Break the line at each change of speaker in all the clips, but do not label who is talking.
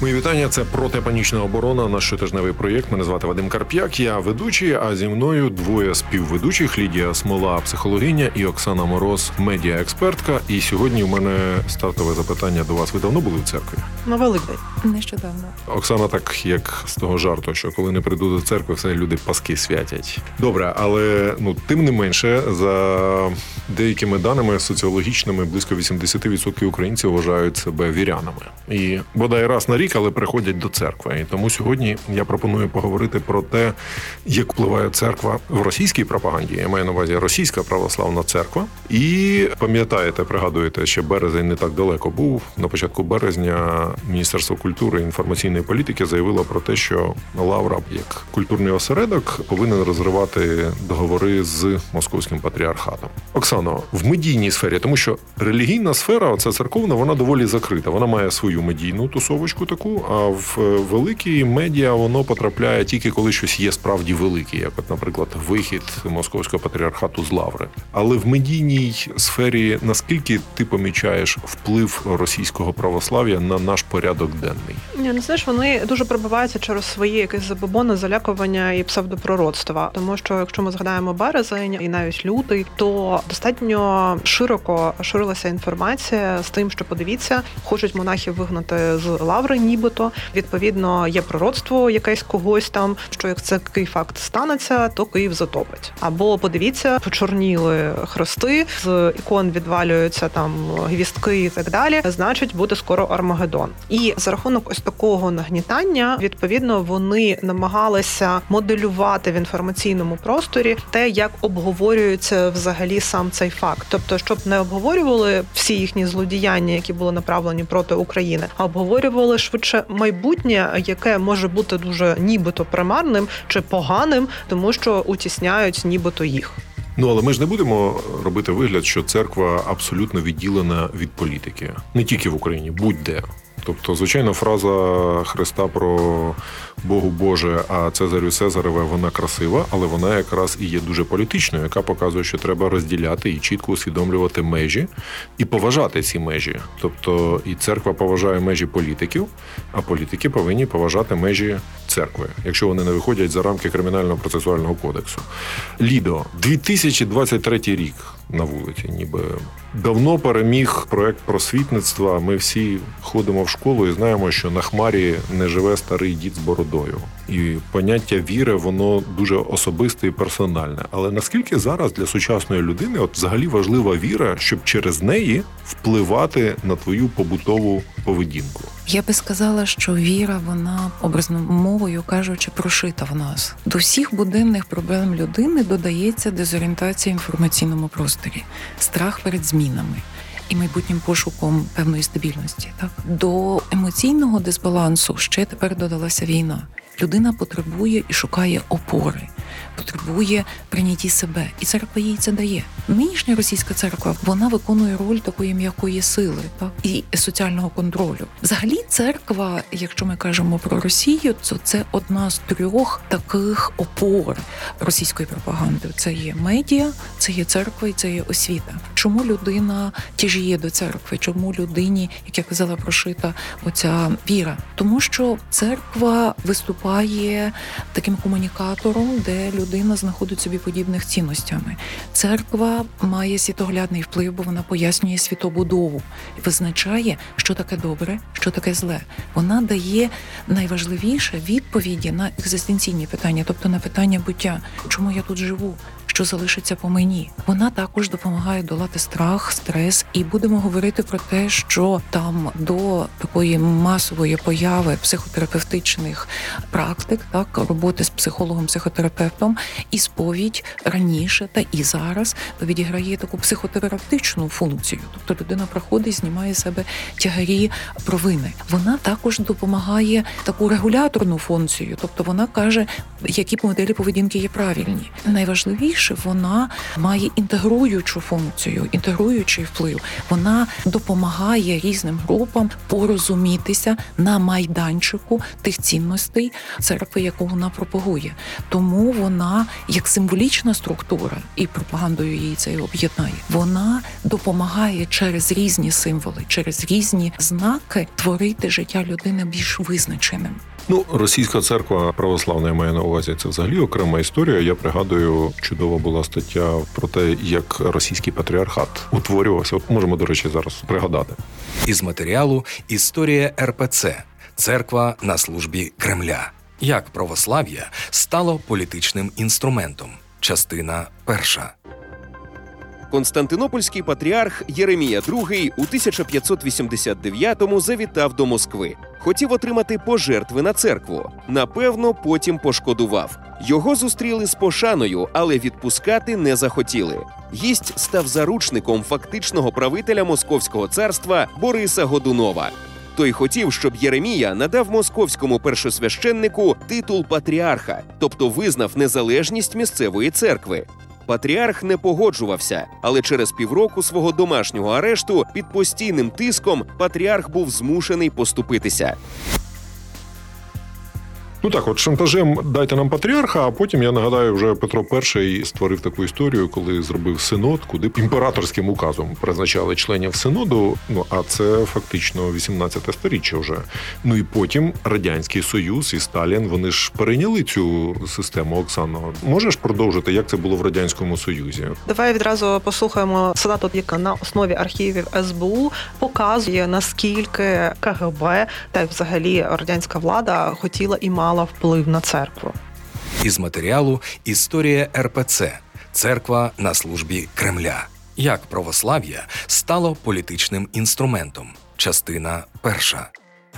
Мої вітання. Це протипанічна оборона. Наш щотижневий проєкт. Мене звати Вадим Карп'як. Я ведучий. А зі мною двоє співведучих: Лідія Смола, психологиня, і Оксана Мороз, медіаекспертка. І сьогодні в мене стартове запитання до вас. Ви давно були в церкві?
На Великдень.
Нещодавно.
Оксана, так як з того жарту, що коли не прийду до церкви, все люди паски святять. Добре, але ну тим не менше, за деякими даними соціологічними, близько 80% українців вважають себе вірянами. І бодай раз на рік, але приходять до церкви. І тому сьогодні я пропоную поговорити про те, як впливає церква в російській пропаганді. Я маю на увазі російська православна церква. І пам'ятаєте, пригадуєте, ще березень не так далеко був. На початку березня Міністерство культури і інформаційної політики заявило про те, що Лавра, як культурний осередок, повинен розривати договори з московським патріархатом. Оксано, в медійній сфері, тому що релігійна сфера, ця церковна, вона доволі закрита. Вона має свою медійну тусовочку таку, а в е, великій медіа воно потрапляє тільки коли щось є справді велике, як, от, наприклад, вихід московського патріархату з Лаври. Але в медійній сфері наскільки ти помічаєш вплив російського православ'я на наш порядок денний?
Ні, ну знаєш, вони дуже пробиваються через свої якісь забобони, залякування і псевдопророцтва. Тому що якщо ми згадаємо березень і навіть лютий, то достатньо широко ширилася інформація з тим, що подивіться, хочуть монахів вигнати з лаври, нібито відповідно є пророцтво якесь когось там. Що як це такий факт станеться, то Київ затопить. Або подивіться, почорніли хрести з ікон відвалюються там гвістки і так далі. Значить, буде скоро Армагеддон. І за рахунок ось такого нагнітання, відповідно, вони намагалися моделювати в інформаційному просторі те, як обговорюється взагалі сам цей факт. Тобто, щоб не обговорювали всі їхні злодіяння, які були направлені проти України, а обговорювали швидше майбутнє, яке може бути дуже нібито примарним чи поганим, тому що утісняють нібито їх.
Ну але ми ж не будемо робити вигляд, що церква абсолютно відділена від політики, не тільки в Україні, будь-де. Тобто, звичайно, фраза Христа про Богу Боже, а Цезарю Цезареве вона красива, але вона якраз і є дуже політичною, яка показує, що треба розділяти і чітко усвідомлювати межі і поважати ці межі. Тобто і церква поважає межі політиків, а політики повинні поважати межі церкви, якщо вони не виходять за рамки кримінального процесуального кодексу. Лідо, 2023 рік на вулиці, ніби давно переміг проект просвітництва. Ми всі ходимо в школу і знаємо, що на хмарі не живе старий дід з бородою. І поняття віри, воно дуже особисте і персональне. Але наскільки зараз для сучасної людини от взагалі важлива віра, щоб через неї впливати на твою побутову поведінку?
Я би сказала, що віра, вона образно мовою кажучи, прошита в нас. До всіх буденних проблем людини додається дезорієнтація в інформаційному просторі, страх перед змінами. І майбутнім пошуком певної стабільності, так до емоційного дисбалансу ще тепер додалася війна. Людина потребує і шукає опори, потребує прийняті себе, і церква їй це дає. Нинішня російська церква вона виконує роль такої м'якої сили, так і соціального контролю. Взагалі, церква, якщо ми кажемо про Росію, то це одна з трьох таких опор російської пропаганди. Це є медіа, це є церква і це є освіта. Чому людина тяжіє до церкви? Чому людині, як я казала, прошита оця віра? Тому що церква виступає таким комунікатором, де людина знаходить собі подібних цінностями. Церква має світоглядний вплив, бо вона пояснює світобудову, визначає, що таке добре, що таке зле. Вона дає найважливіше відповіді на екзистенційні питання, тобто на питання буття, чому я тут живу. Що залишиться по мені, вона також допомагає долати страх, стрес, і будемо говорити про те, що там до такої масової появи психотерапевтичних практик, так роботи з психологом, психотерапевтом, і сповідь раніше та і зараз відіграє таку психотерапевтичну функцію. Тобто людина проходить, знімає з себе тягарі провини. Вона також допомагає таку регуляторну функцію, тобто вона каже: які моделі поведінки є правильні. Найважливіше вона має інтегруючу функцію, інтегруючий вплив. Вона допомагає різним групам порозумітися на майданчику тих цінностей церкви, яку вона пропагує. Тому вона як символічна структура і пропагандою її це об'єднає. Вона допомагає через різні символи, через різні знаки творити життя людини більш визначеним.
Ну, російська церква православна я маю на увазі. Це взагалі окрема історія. Я пригадую, чудова була стаття про те, як російський патріархат утворювався. От можемо, до речі, зараз пригадати.
Із матеріалу Історія РПЦ Церква на службі Кремля. Як православ'я стало політичним інструментом. Частина перша.
Константинопольський патріарх Єремія II у 1589-му завітав до Москви. Хотів отримати пожертви на церкву. Напевно, потім пошкодував. Його зустріли з пошаною, але відпускати не захотіли. Гість став заручником фактичного правителя Московського царства Бориса Годунова. Той хотів, щоб Єремія надав московському першосвященнику титул патріарха, тобто визнав незалежність місцевої церкви. Патріарх не погоджувався, але через півроку свого домашнього арешту під постійним тиском патріарх був змушений поступитися.
Ну так, от шантажем дайте нам патріарха, а потім я нагадаю, вже Петро І створив таку історію, коли зробив синод, куди імператорським указом призначали членів синоду. Ну а це фактично 18 сторіччя вже. Ну і потім радянський союз і Сталін вони ж перейняли цю систему. Оксано, можеш продовжити, як це було в радянському союзі?
Давай відразу послухаємо цитату, яка на основі архівів СБУ показує наскільки КГБ та й взагалі радянська влада хотіла і мала вплив на церкву.
Із матеріалу Історія РПЦ Церква на службі Кремля. Як православ'я стало політичним інструментом. Частина перша.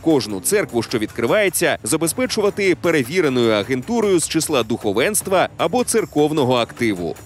Кожну церкву, що відкривається, забезпечувати перевіреною агентурою з числа духовенства або церковного активу.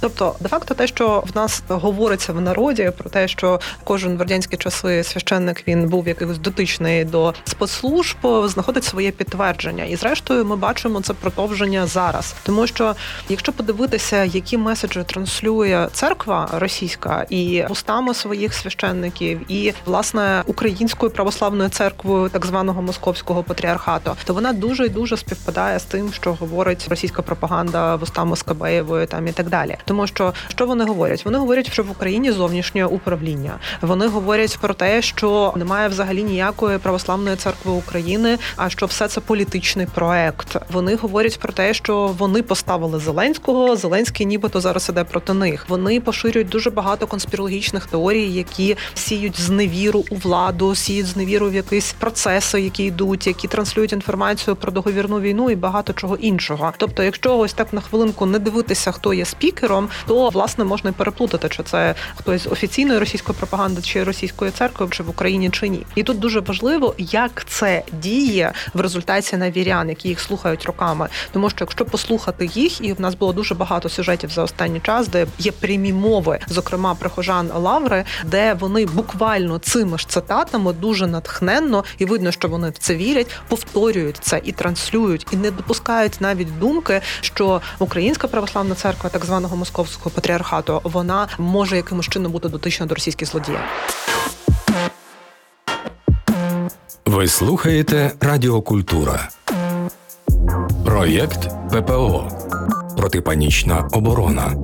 Тобто, де факто, те, що в нас говориться в народі про те, що кожен в радянські часи священник він був якийсь дотичний до спецслужб, знаходить своє підтвердження. І зрештою, ми бачимо це продовження зараз. Тому що, якщо подивитися, які меседжі транслює церква російська і устами своїх священників, і власне українською православною церквою, так званого московського патріархату, то вона дуже і дуже співпадає з тим, що говорить російська пропаганда вустами Скабеєвої там і так далі. Тому що що вони говорять? Вони говорять, що в Україні зовнішнє управління. Вони говорять про те, що немає взагалі ніякої православної церкви України, а що все це політичний проект. Вони говорять про те, що вони поставили Зеленського. Зеленський, нібито зараз іде проти них. Вони поширюють дуже багато конспірологічних теорій, які сіють зневіру у владу, сіють зневіру в якісь процеси, які йдуть, які транслюють інформацію про договірну війну і багато чого іншого. Тобто, якщо ось так на хвилинку не дивитися, хто є спікером, то власне можна і переплутати, чи це хтось з офіційної російської пропаганди, чи російської церкви, чи в Україні, чи ні. І тут дуже важливо, як це діє в результаті на вірян, які їх слухають роками. Тому що якщо послухати їх, і в нас було дуже багато сюжетів за останній час, де є прямі мови, зокрема прихожан Лаври, де вони буквально цими ж цитатами дуже натхненно і видно, що вони в це вірять, повторюють це і транслюють, і не допускають навіть думки, що Українська православна церква, так званого московського патріархату, вона може якимось чином бути дотична до російських злодіїв.
Ви слухаєте Радіокультура. Проєкт ППО. Протипанічна оборона.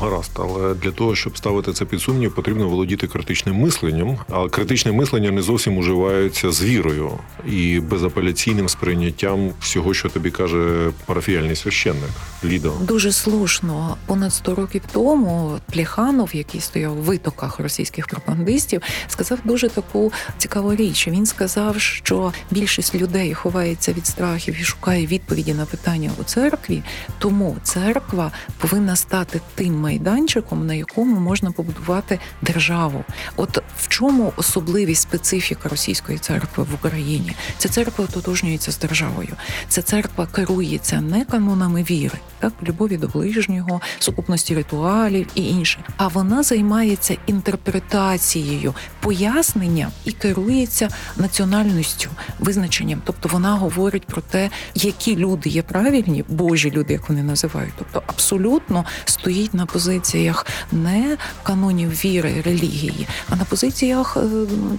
Гаразд, але для того, щоб ставити це під сумнів, потрібно володіти критичним мисленням. А критичне мислення не зовсім уживається з вірою і безапеляційним сприйняттям всього, що тобі каже парафіяльний священник. Лідо
дуже слушно. Понад 100 років тому Плеханов, який стояв у витоках російських пропагандистів, сказав дуже таку цікаву річ. Він сказав, що більшість людей ховається від страхів і шукає відповіді на питання у церкві, тому церква повинна стати тим майданчиком, на якому можна побудувати державу. От в чому особливість специфіка російської церкви в Україні? Ця церква ототожнюється з державою. Ця церква керується не канонами віри, так любові до ближнього, сукупності ритуалів і інше. А вона займається інтерпретацією, поясненням і керується національністю, визначенням. Тобто вона говорить про те, які люди є правильні, божі люди, як вони називають. Тобто абсолютно стоїть на позиціях не канонів віри, релігії, а на позиціях е,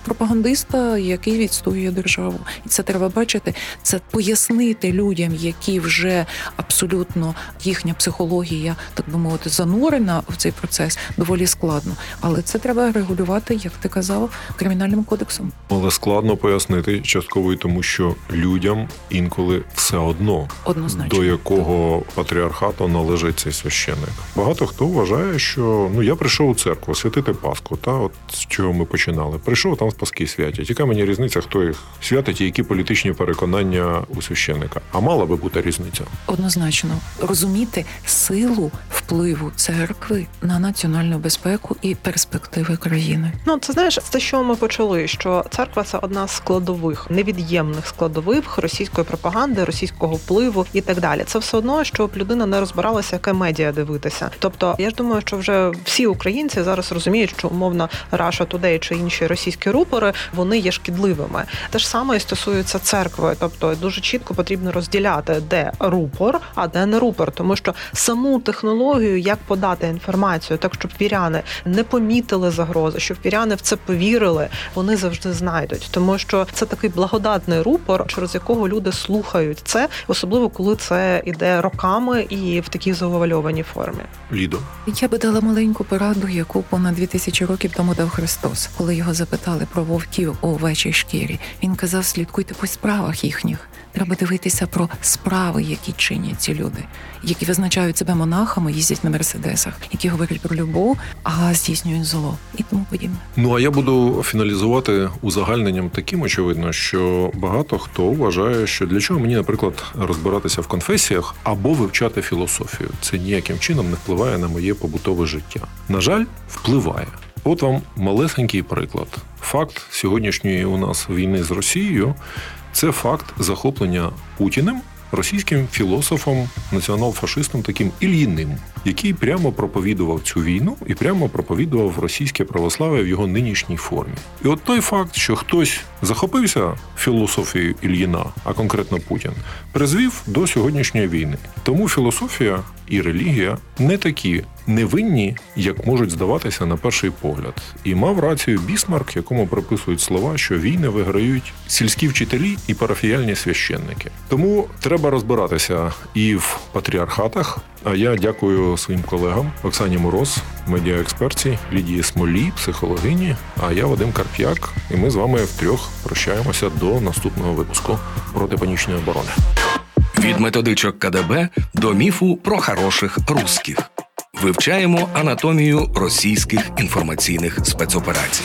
пропагандиста, який відстоює державу. І це треба бачити. Це пояснити людям, які вже абсолютно їхня психологія, так би мовити, занурена в цей процес доволі складно. Але це треба регулювати, як ти казав, кримінальним кодексом.
Але складно пояснити частково, й тому що людям інколи все одно
Однозначно
до якого патріархату належить цей священник. Багато хто вважає, що ну я прийшов у церкву святити Пасху, та от з чого ми починали. Прийшов там паски святять. Яка мені різниця, хто їх святить і які політичні переконання у священника? А мала би бути різниця.
однозначно розуміти силу впливу церкви на національну безпеку і перспективи країни.
Ну, це знаєш, це що ми почали, що церква це одна з складових, невід'ємних складових російської пропаганди, російського впливу і так далі. Це все одно, щоб людина не розбиралася, яке медіа дивитися. Тобто, я ж думаю, що вже всі українці зараз розуміють, що умовно Russia Today чи інші російські рупори вони є шкідливими. Те ж саме і стосується церкви. Тобто дуже чітко потрібно розділяти, де рупор, а де не рупор, тому що саму технологію, як подати інформацію, так щоб віряни не помітили загрози, щоб віряни в це повірили, вони завжди знайдуть, тому що це такий благодатний рупор, через якого люди слухають це, особливо коли це іде роками і в такій завуальованій формі.
Лідо.
Я би дала маленьку пораду, яку понад дві тисячі років тому дав Христос, коли його запитали про вовків у овечій шкірі. Він казав: слідкуйте по справах їхніх. Треба дивитися про справи, які чинять ці люди, які визначають себе монахами, їздять на мерседесах, які говорять про любов, а здійснюють зло і тому подібне.
Ну а я буду фіналізувати узагальненням таким очевидно, що багато хто вважає, що для чого мені, наприклад, розбиратися в конфесіях або вивчати філософію. Це ніяким чином не впливає на моє побутове життя. На жаль, впливає. От вам малесенький приклад. Факт сьогоднішньої у нас війни з Росією це факт захоплення Путіним російським філософом, націонал-фашистом таким Ільїним, який прямо проповідував цю війну і прямо проповідував російське православ'я в його нинішній формі. І от той факт, що хтось захопився філософією Ільїна, а конкретно Путін, призвів до сьогоднішньої війни. Тому філософія і релігія не такі невинні, як можуть здаватися на перший погляд. І мав рацію Бісмарк, якому приписують слова, що війни виграють сільські вчителі і парафіяльні священники. Тому треба розбиратися і в патріархатах. А я дякую своїм колегам Оксані Мороз, медіаексперті, Лідії Смолі, психологині. А я Вадим Карп'як. І ми з вами втрьох прощаємося до наступного випуску протипанічної оборони.
Від методичок КДБ до міфу про хороших русських. Вивчаємо анатомію російських інформаційних спецоперацій.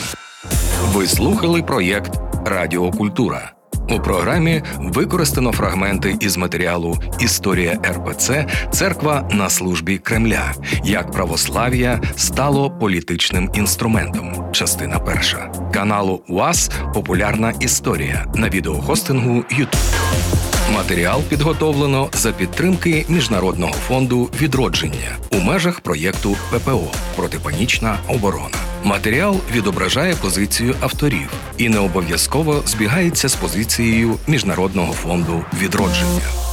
Ви слухали проєкт Радіокультура. У програмі використано фрагменти із матеріалу Історія РПЦ Церква на службі Кремля. Як православ'я стало політичним інструментом. Частина перша каналу УАЗ Популярна історія на відеохостингу YouTube. Матеріал підготовлено за підтримки Міжнародного фонду відродження у межах проєкту ППО Протипанічна оборона. Матеріал відображає позицію авторів і не обов'язково збігається з позицією Міжнародного фонду відродження.